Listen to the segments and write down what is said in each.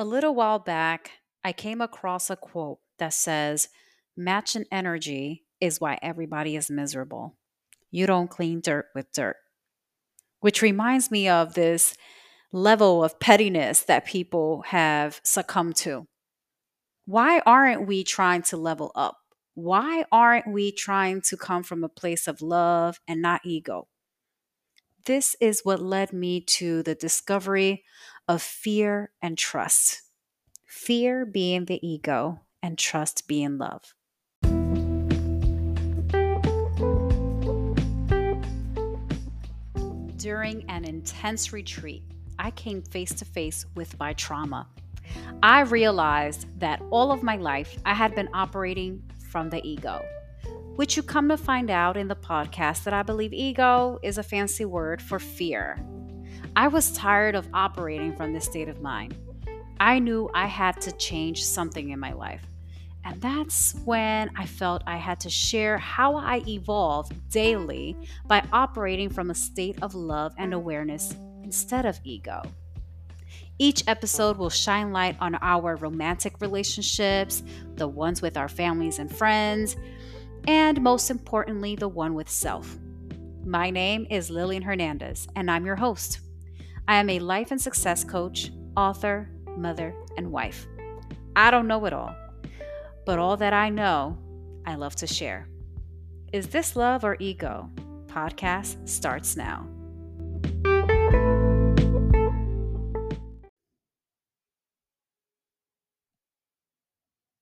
A little while back, I came across a quote that says, Matching energy is why everybody is miserable. You don't clean dirt with dirt. Which reminds me of this level of pettiness that people have succumbed to. Why aren't we trying to level up? Why aren't we trying to come from a place of love and not ego? This is what led me to the discovery of fear and trust. Fear being the ego and trust being love. During an intense retreat, I came face to face with my trauma. I realized that all of my life I had been operating from the ego, which you come to find out in the podcast that I believe ego is a fancy word for fear. I was tired of operating from this state of mind. I knew I had to change something in my life. And that's when I felt I had to share how I evolve daily by operating from a state of love and awareness instead of ego. Each episode will shine light on our romantic relationships, the ones with our families and friends, and most importantly, the one with self. My name is Lillian Hernandez, and I'm your host. I am a life and success coach, author, mother, and wife. I don't know it all, but all that I know, I love to share. Is this love or ego? Podcast starts now.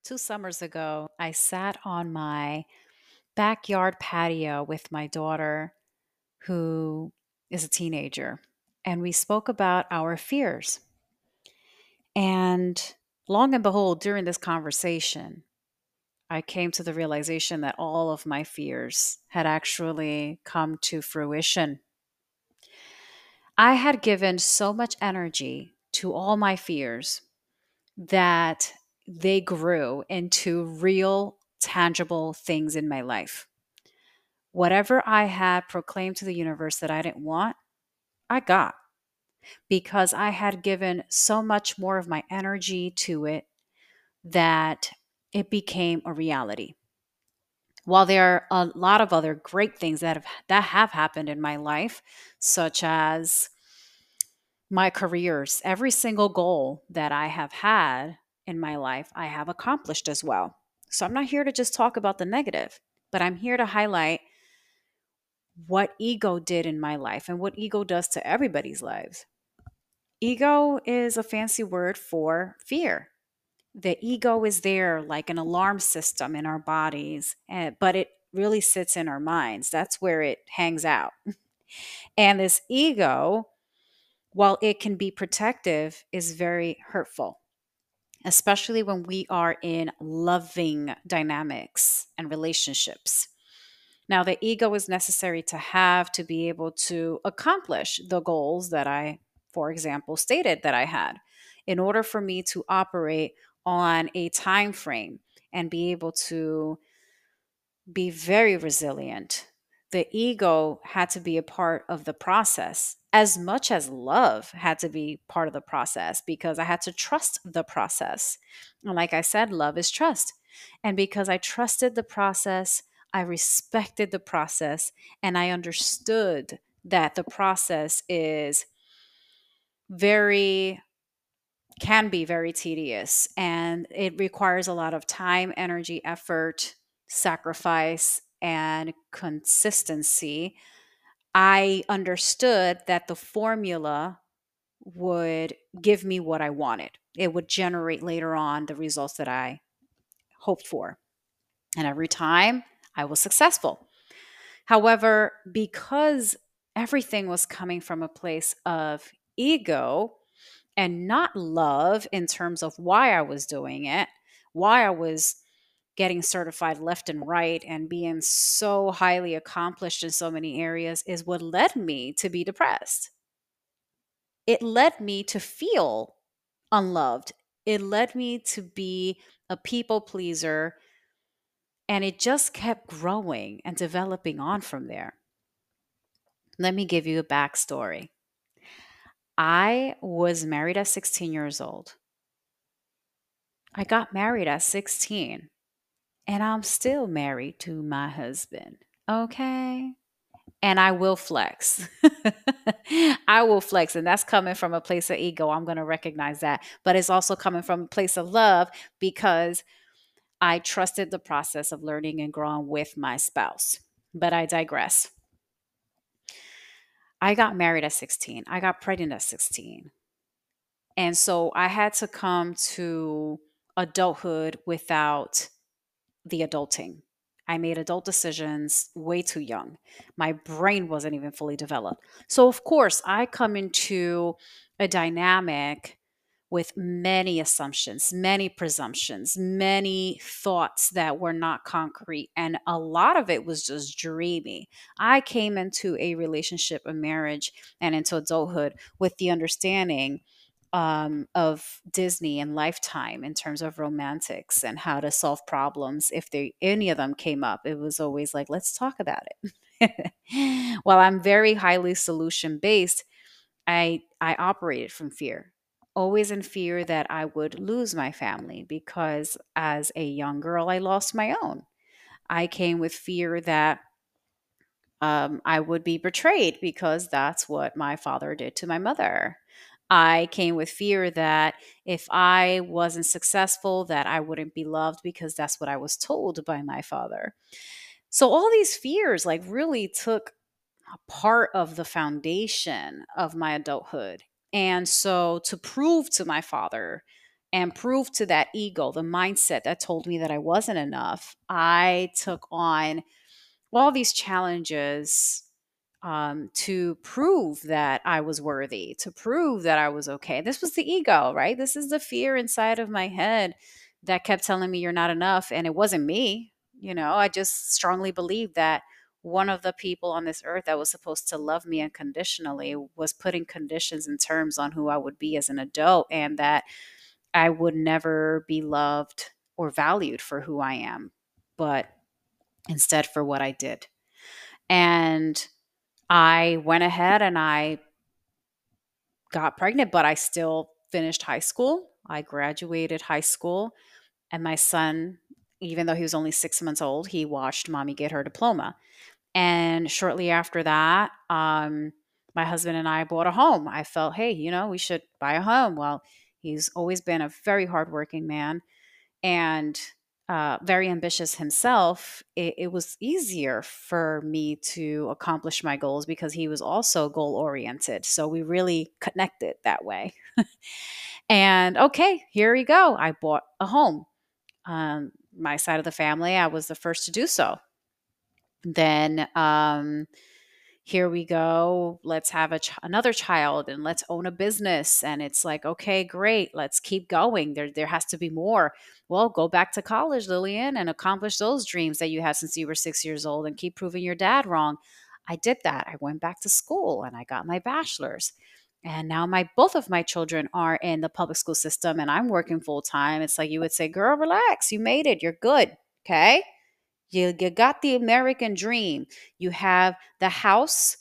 Two summers ago, I sat on my backyard patio with my daughter, who is a teenager, and we spoke about our fears. And long and behold, during this conversation, I came to the realization that all of my fears had actually come to fruition. I had given so much energy to all my fears that they grew into real, tangible things in my life. Whatever I had proclaimed to the universe that I didn't want, I got because I had given so much more of my energy to it that it became a reality. While there are a lot of other great things that have that have happened in my life, such as my careers, every single goal that I have had in my life, I have accomplished as well. So I'm not here to just talk about the negative, but I'm here to highlight what ego did in my life and what ego does to everybody's lives. Ego is a fancy word for fear. The ego is there like an alarm system in our bodies, eh, but it really sits in our minds. That's where it hangs out. And this ego, while it can be protective, is very hurtful especially when we are in loving dynamics and relationships. Now, the ego is necessary to have to be able to accomplish the goals that I, for example, stated that I had. In order for me to operate on a time frame and be able to be very resilient, the ego had to be a part of the process as much as love had to be part of the process because I had to trust the process. And like I said, love is trust. And because I trusted the process, I respected the process, and I understood that the process is very can be very tedious and it requires a lot of time, energy, effort, sacrifice, and consistency I understood that the formula would give me what I wanted. It would generate later on the results that I hoped for. And every time I was successful. However, because everything was coming from a place of ego and not love in terms of why I was doing it, why I was getting certified left and right and being so highly accomplished in so many areas is what led me to be depressed. It led me to feel unloved. It led me to be a people pleaser. And it just kept growing and developing on from there. Let me give you a backstory. I was married at 16 years old. I got married at 16 and I'm still married to my husband. Okay. And I will flex. I will flex. And that's coming from a place of ego. I'm going to recognize that. But it's also coming from a place of love because I trusted the process of learning and growing with my spouse. But I digress. I got married at 16. I got pregnant at 16. And so I had to come to adulthood without the adulting. I made adult decisions way too young. My brain wasn't even fully developed. So, of course, I come into a dynamic with many assumptions, many presumptions, many thoughts that were not concrete. And a lot of it was just dreamy. I came into a relationship, a marriage, and into adulthood with the understanding um, of Disney and Lifetime in terms of romantics and how to solve problems. If they, any of them came up, it was always like, let's talk about it. While I'm very highly solution based, I I operated from fear always in fear that I would lose my family because as a young girl, I lost my own. I came with fear that um, I would be betrayed because that's what my father did to my mother. I came with fear that if I wasn't successful, that I wouldn't be loved because that's what I was told by my father. So all these fears like really took a part of the foundation of my adulthood and so to prove to my father and prove to that ego, the mindset that told me that I wasn't enough, I took on all these challenges um, to prove that I was worthy, to prove that I was okay. This was the ego, right? This is the fear inside of my head that kept telling me you're not enough. And it wasn't me. You know, I just strongly believed that one of the people on this earth that was supposed to love me unconditionally was putting conditions and terms on who I would be as an adult and that I would never be loved or valued for who I am, but instead for what I did. And I went ahead and I got pregnant, but I still finished high school. I graduated high school, and my son, even though he was only six months old, he watched mommy get her diploma. And shortly after that, um, my husband and I bought a home. I felt, hey, you know, we should buy a home. Well, he's always been a very hardworking man and uh, very ambitious himself. It, it was easier for me to accomplish my goals because he was also goal oriented. So we really connected that way. and okay, here we go. I bought a home. Um, my side of the family, I was the first to do so then um, here we go let's have a ch- another child and let's own a business and it's like okay great let's keep going there there has to be more. Well go back to college lillian and accomplish those dreams that you had since you were 6 years old and keep proving your dad wrong. I did that i went back to school and i got my bachelor's and now my both of my children are in the public school system and i'm working full time it's like you would say girl relax you made it you're good okay you, you got the American dream. You have the house,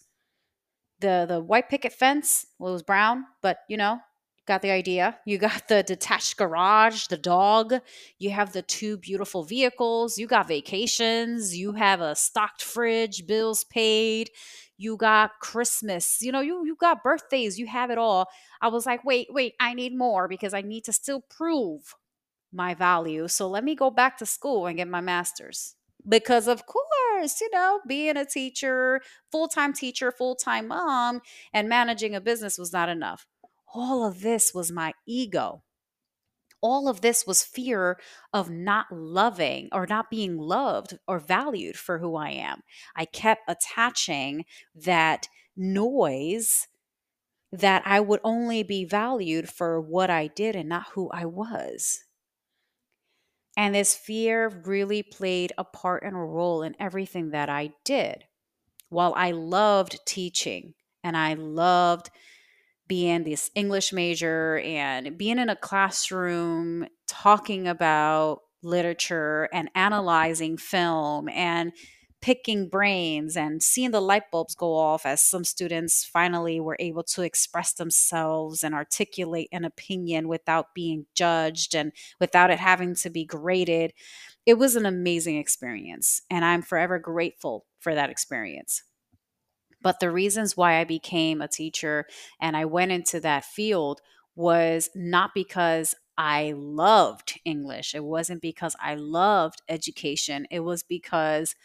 the the white picket fence. Well, it was brown, but you know, got the idea. You got the detached garage, the dog. You have the two beautiful vehicles. You got vacations. You have a stocked fridge, bills paid. You got Christmas. You know, you you got birthdays. You have it all. I was like, wait, wait, I need more because I need to still prove my value. So let me go back to school and get my master's because of course you know being a teacher full-time teacher full-time mom and managing a business was not enough all of this was my ego all of this was fear of not loving or not being loved or valued for who I am. I kept attaching that noise that I would only be valued for what I did and not who I was. And this fear really played a part and a role in everything that I did. While I loved teaching and I loved being this English major and being in a classroom talking about literature and analyzing film and picking brains and seeing the light bulbs go off as some students finally were able to express themselves and articulate an opinion without being judged and without it having to be graded. It was an amazing experience, and I'm forever grateful for that experience. But the reasons why I became a teacher and I went into that field was not because I loved English. It wasn't because I loved education. It was because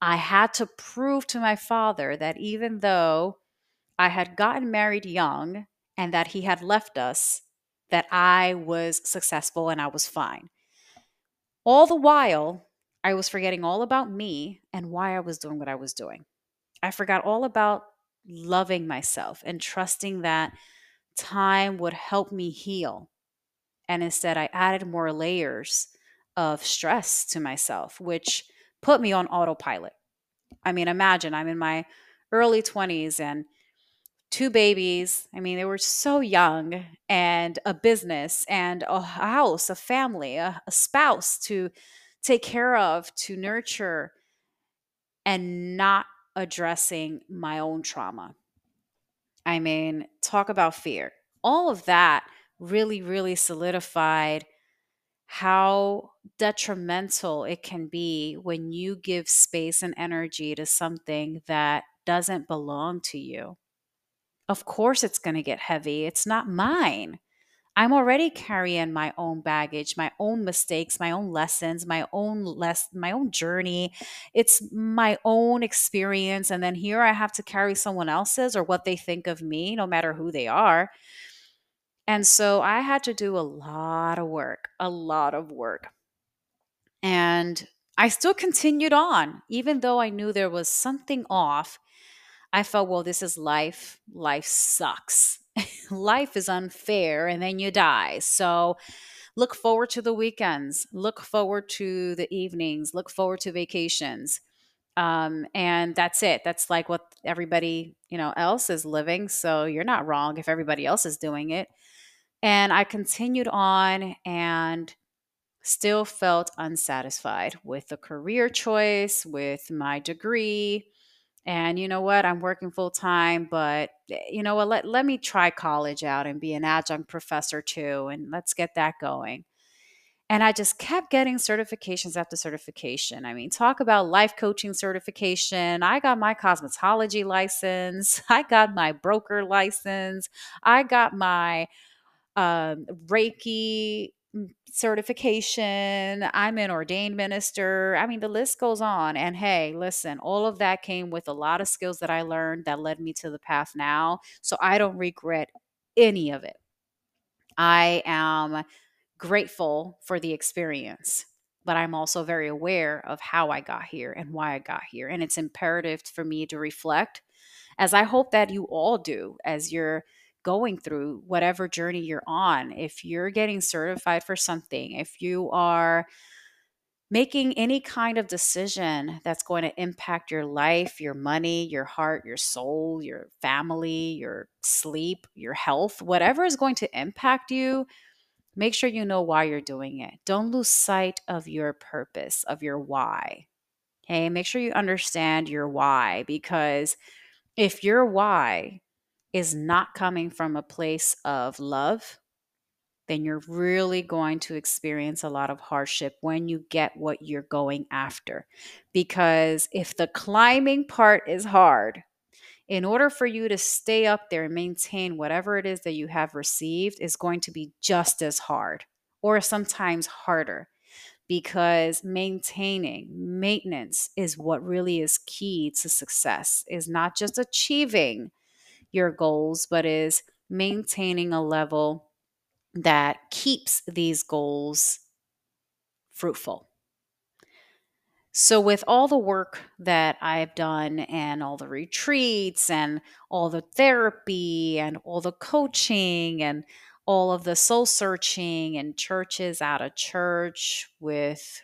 I had to prove to my father that even though I had gotten married young and that he had left us, that I was successful and I was fine. All the while, I was forgetting all about me and why I was doing what I was doing. I forgot all about loving myself and trusting that time would help me heal. And instead, I added more layers of stress to myself, which put me on autopilot. I mean, imagine I'm in my early 20s and two babies. I mean, they were so young, and a business, and a house, a family, a, a spouse to take care of, to nurture, and not addressing my own trauma. I mean, talk about fear. All of that really, really solidified how detrimental it can be when you give space and energy to something that doesn't belong to you. Of course, it's going to get heavy. It's not mine. I'm already carrying my own baggage, my own mistakes, my own lessons, my own less my own journey. It's my own experience and then here I have to carry someone else's or what they think of me no matter who they are. And so I had to do a lot of work, a lot of work. And I still continued on, even though I knew there was something off. I felt, well, this is life. Life sucks. life is unfair, and then you die. So look forward to the weekends, look forward to the evenings, look forward to vacations. Um, and that's it. That's like what everybody, you know, else is living. So you're not wrong if everybody else is doing it. And I continued on and still felt unsatisfied with the career choice, with my degree. And you know what? I'm working full time, but eh, you know what? Let, let me try college out and be an adjunct professor too. And let's get that going. And I just kept getting certifications after certification. I mean, talk about life coaching certification. I got my cosmetology license. I got my broker license. I got my um, Reiki mm, certification. I'm an ordained minister. I mean, the list goes on. And hey, listen, all of that came with a lot of skills that I learned that led me to the path now. So I don't regret any of it. I am grateful for the experience, but I'm also very aware of how I got here and why I got here. And it's imperative for me to reflect, as I hope that you all do as you're going through whatever journey you're on, if you're getting certified for something, if you are making any kind of decision that's going to impact your life, your money, your heart, your soul, your family, your sleep, your health, whatever is going to impact you, make sure you know why you're doing it. Don't lose sight of your purpose, of your why. Okay, make sure you understand your why because if your why is not coming from a place of love, then you're really going to experience a lot of hardship when you get what you're going after. Because if the climbing part is hard, in order for you to stay up there and maintain whatever it is that you have received is going to be just as hard or sometimes harder because maintaining maintenance is what really is key to success is not just achieving your goals, but is maintaining a level that keeps these goals fruitful. So, with all the work that I've done, and all the retreats, and all the therapy, and all the coaching, and all of the soul searching, and churches out of church with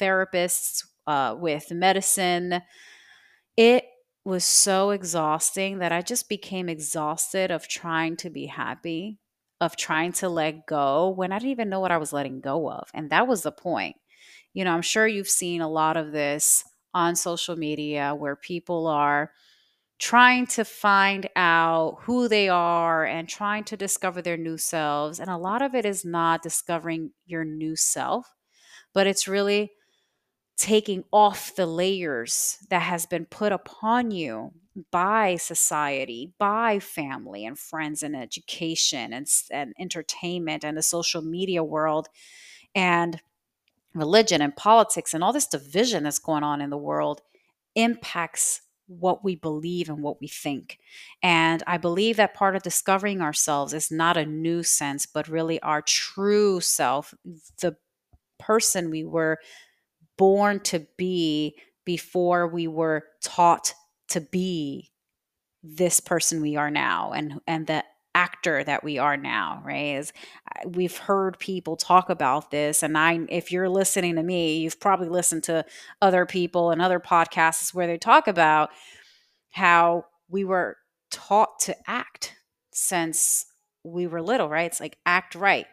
therapists, uh, with medicine, it was so exhausting that I just became exhausted of trying to be happy, of trying to let go when I didn't even know what I was letting go of. And that was the point. You know, I'm sure you've seen a lot of this on social media where people are trying to find out who they are and trying to discover their new selves. And a lot of it is not discovering your new self, but it's really taking off the layers that has been put upon you by society, by family and friends and education and, and entertainment and the social media world and religion and politics and all this division that's going on in the world impacts what we believe and what we think. And I believe that part of discovering ourselves is not a new sense, but really our true self, the person we were born to be before we were taught to be this person we are now and and the actor that we are now right? Is we've heard people talk about this and i if you're listening to me you've probably listened to other people and other podcasts where they talk about how we were taught to act since we were little right? It's like act right.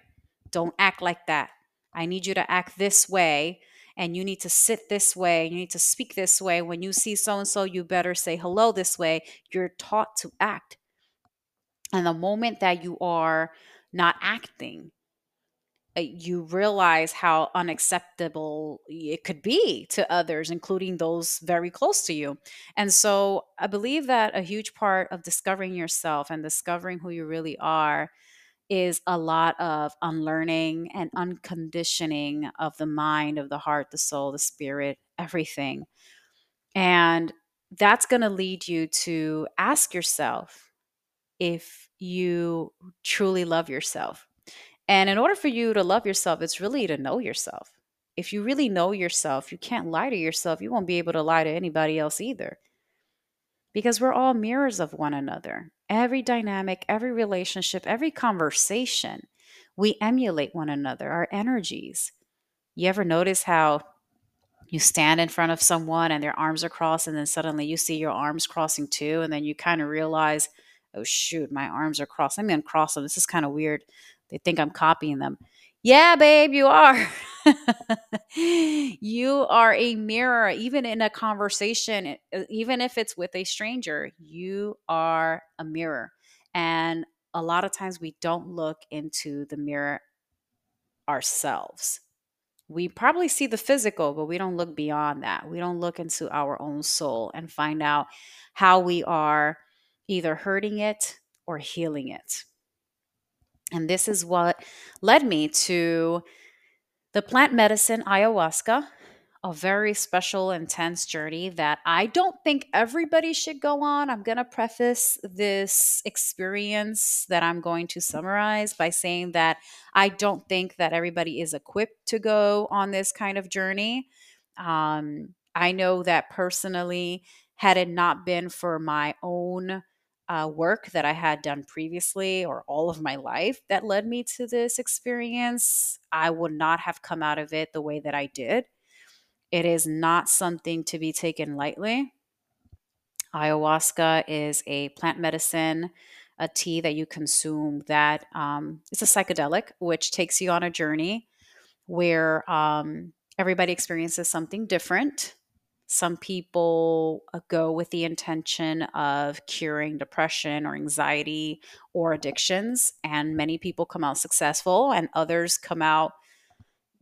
Don't act like that. I need you to act this way and you need to sit this way, you need to speak this way. When you see so and so, you better say hello this way. You're taught to act. And the moment that you are not acting, uh, you realize how unacceptable it could be to others, including those very close to you. And so I believe that a huge part of discovering yourself and discovering who you really are is a lot of unlearning and unconditioning of the mind, of the heart, the soul, the spirit, everything. And that's going to lead you to ask yourself if you truly love yourself. And in order for you to love yourself, it's really to know yourself. If you really know yourself, you can't lie to yourself. You won't be able to lie to anybody else either because we're all mirrors of one another. Every dynamic, every relationship, every conversation, we emulate one another, our energies. You ever notice how you stand in front of someone and their arms are crossed, and then suddenly you see your arms crossing too, and then you kind of realize, oh shoot, my arms are crossed. I'm gonna cross them. This is kind of weird. They think I'm copying them. Yeah, babe, you are. you are a mirror, even in a conversation, even if it's with a stranger, you are a mirror. And a lot of times we don't look into the mirror ourselves. We probably see the physical, but we don't look beyond that. We don't look into our own soul and find out how we are either hurting it or healing it. And this is what led me to the plant medicine ayahuasca, a very special, intense journey that I don't think everybody should go on. I'm going to preface this experience that I'm going to summarize by saying that I don't think that everybody is equipped to go on this kind of journey. Um, I know that personally, had it not been for my own uh, work that I had done previously or all of my life that led me to this experience, I would not have come out of it the way that I did. It is not something to be taken lightly. Ayahuasca is a plant medicine, a tea that you consume that um, it's a psychedelic, which takes you on a journey where um, everybody experiences something different. Some people uh, go with the intention of curing depression or anxiety or addictions, and many people come out successful, and others come out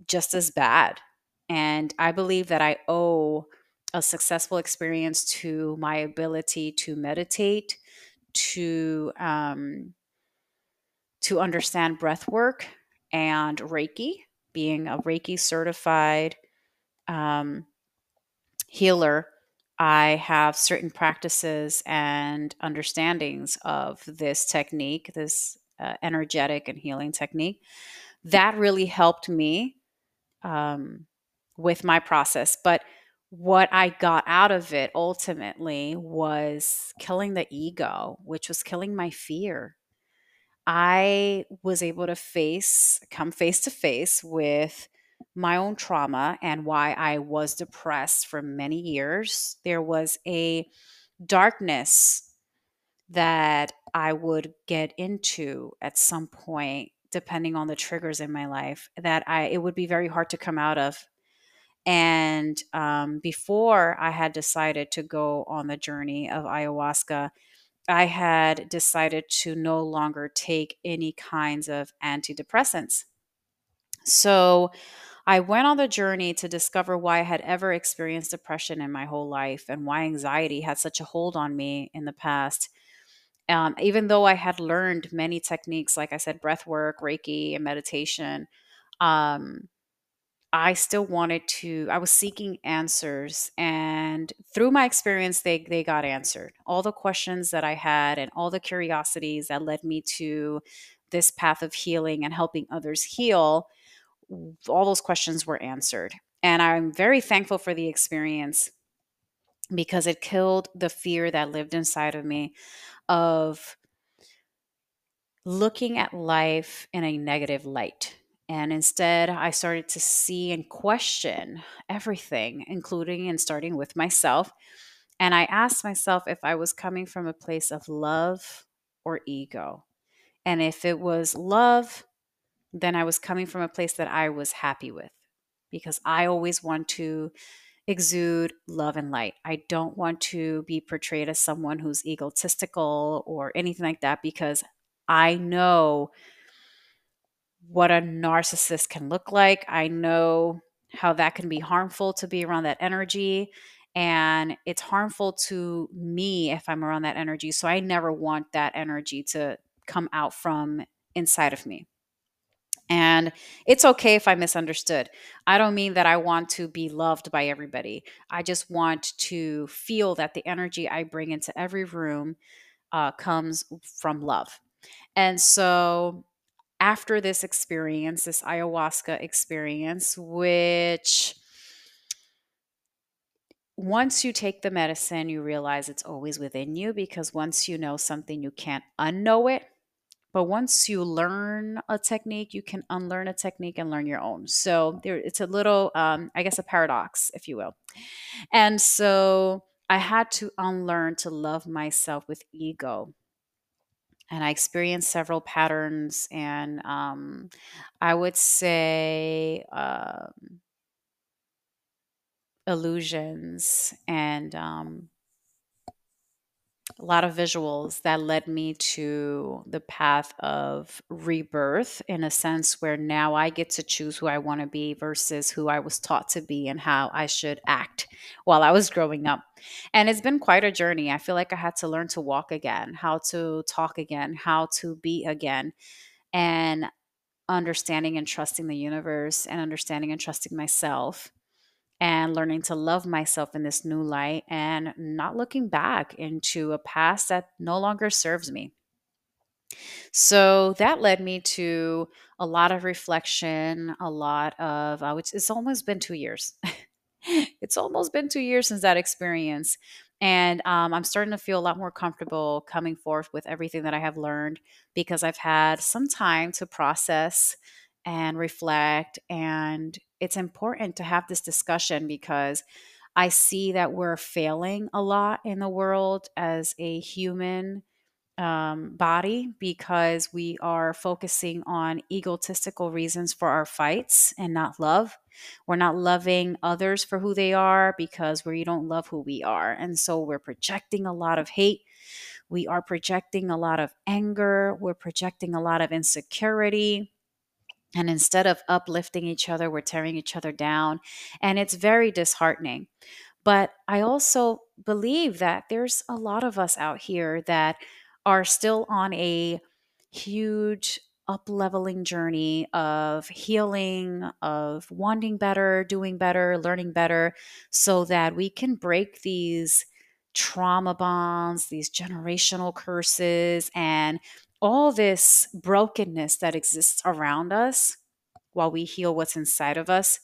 just as bad. And I believe that I owe a successful experience to my ability to meditate, to um, to understand breath work and Reiki, being a Reiki certified um, healer, I have certain practices and understandings of this technique, this uh, energetic and healing technique. That really helped me um, with my process. But what I got out of it ultimately was killing the ego, which was killing my fear. I was able to face, come face to face with my own trauma and why I was depressed for many years. There was a darkness that I would get into at some point depending on the triggers in my life that I it would be very hard to come out of. And um, before I had decided to go on the journey of ayahuasca, I had decided to no longer take any kinds of antidepressants. So I went on the journey to discover why I had ever experienced depression in my whole life and why anxiety had such a hold on me in the past. Um, even though I had learned many techniques, like I said, breath work, Reiki, and meditation, um, I still wanted to, I was seeking answers. And through my experience, they, they got answered. All the questions that I had and all the curiosities that led me to this path of healing and helping others heal, all those questions were answered. And I'm very thankful for the experience because it killed the fear that lived inside of me of looking at life in a negative light. And instead, I started to see and question everything, including and starting with myself. And I asked myself if I was coming from a place of love or ego. And if it was love, then I was coming from a place that I was happy with because I always want to exude love and light. I don't want to be portrayed as someone who's egotistical or anything like that because I know what a narcissist can look like. I know how that can be harmful to be around that energy. And it's harmful to me if I'm around that energy. So I never want that energy to come out from inside of me. And it's okay if I misunderstood. I don't mean that I want to be loved by everybody. I just want to feel that the energy I bring into every room uh, comes from love. And so after this experience, this ayahuasca experience, which once you take the medicine, you realize it's always within you because once you know something, you can't unknow it. But once you learn a technique, you can unlearn a technique and learn your own. So there, it's a little, um, I guess, a paradox, if you will. And so I had to unlearn to love myself with ego and I experienced several patterns, and um, I would say um, illusions and um, a lot of visuals that led me to the path of rebirth in a sense where now I get to choose who I want to be versus who I was taught to be and how I should act while I was growing up. And it's been quite a journey. I feel like I had to learn to walk again, how to talk again, how to be again, and understanding and trusting the universe and understanding and trusting myself and learning to love myself in this new light and not looking back into a past that no longer serves me. So that led me to a lot of reflection, a lot of, uh, which it's almost been two years. it's almost been two years since that experience. And um, I'm starting to feel a lot more comfortable coming forth with everything that I have learned because I've had some time to process and reflect. And it's important to have this discussion because I see that we're failing a lot in the world as a human um, body because we are focusing on egotistical reasons for our fights and not love. We're not loving others for who they are because we don't love who we are. And so we're projecting a lot of hate. We are projecting a lot of anger. We're projecting a lot of insecurity. And instead of uplifting each other, we're tearing each other down. And it's very disheartening. But I also believe that there's a lot of us out here that are still on a huge up leveling journey of healing, of wanting better, doing better, learning better, so that we can break these trauma bonds, these generational curses, and all this brokenness that exists around us while we heal what's inside of us.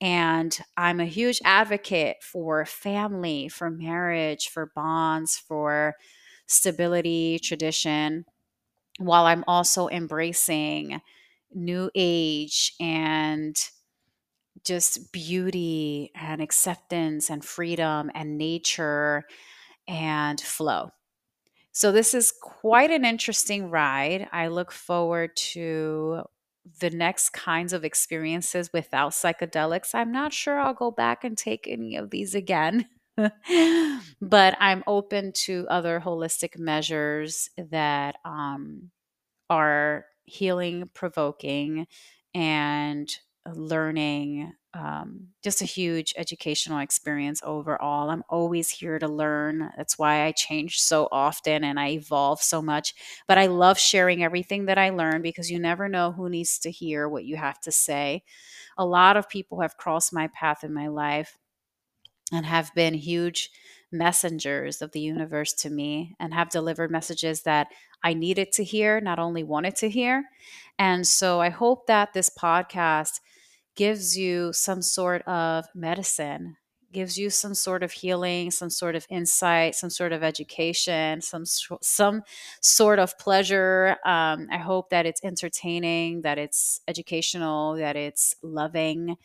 And I'm a huge advocate for family, for marriage, for bonds, for stability, tradition, while I'm also embracing new age and just beauty and acceptance and freedom and nature and flow. So, this is quite an interesting ride. I look forward to the next kinds of experiences without psychedelics, I'm not sure I'll go back and take any of these again. but I'm open to other holistic measures that um, are healing provoking and learning um, just a huge educational experience overall. I'm always here to learn. That's why I change so often and I evolve so much. But I love sharing everything that I learn because you never know who needs to hear what you have to say. A lot of people have crossed my path in my life and have been huge messengers of the universe to me and have delivered messages that I needed to hear, not only wanted to hear. And so I hope that this podcast gives you some sort of medicine, gives you some sort of healing, some sort of insight, some sort of education, some some sort of pleasure. Um, I hope that it's entertaining, that it's educational, that it's loving,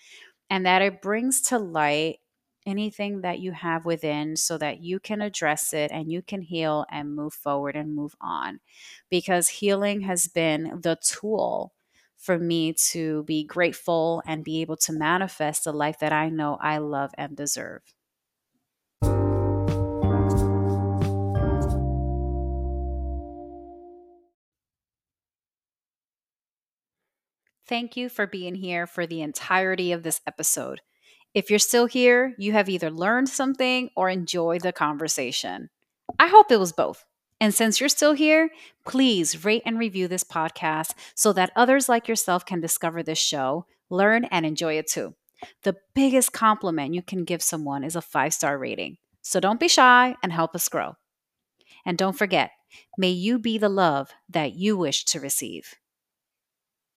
and that it brings to light anything that you have within so that you can address it and you can heal and move forward and move on. Because healing has been the tool for me to be grateful and be able to manifest the life that I know I love and deserve. Thank you for being here for the entirety of this episode. If you're still here, you have either learned something or enjoyed the conversation. I hope it was both. And since you're still here, please rate and review this podcast so that others like yourself can discover this show, learn, and enjoy it too. The biggest compliment you can give someone is a five star rating. So don't be shy and help us grow. And don't forget, may you be the love that you wish to receive.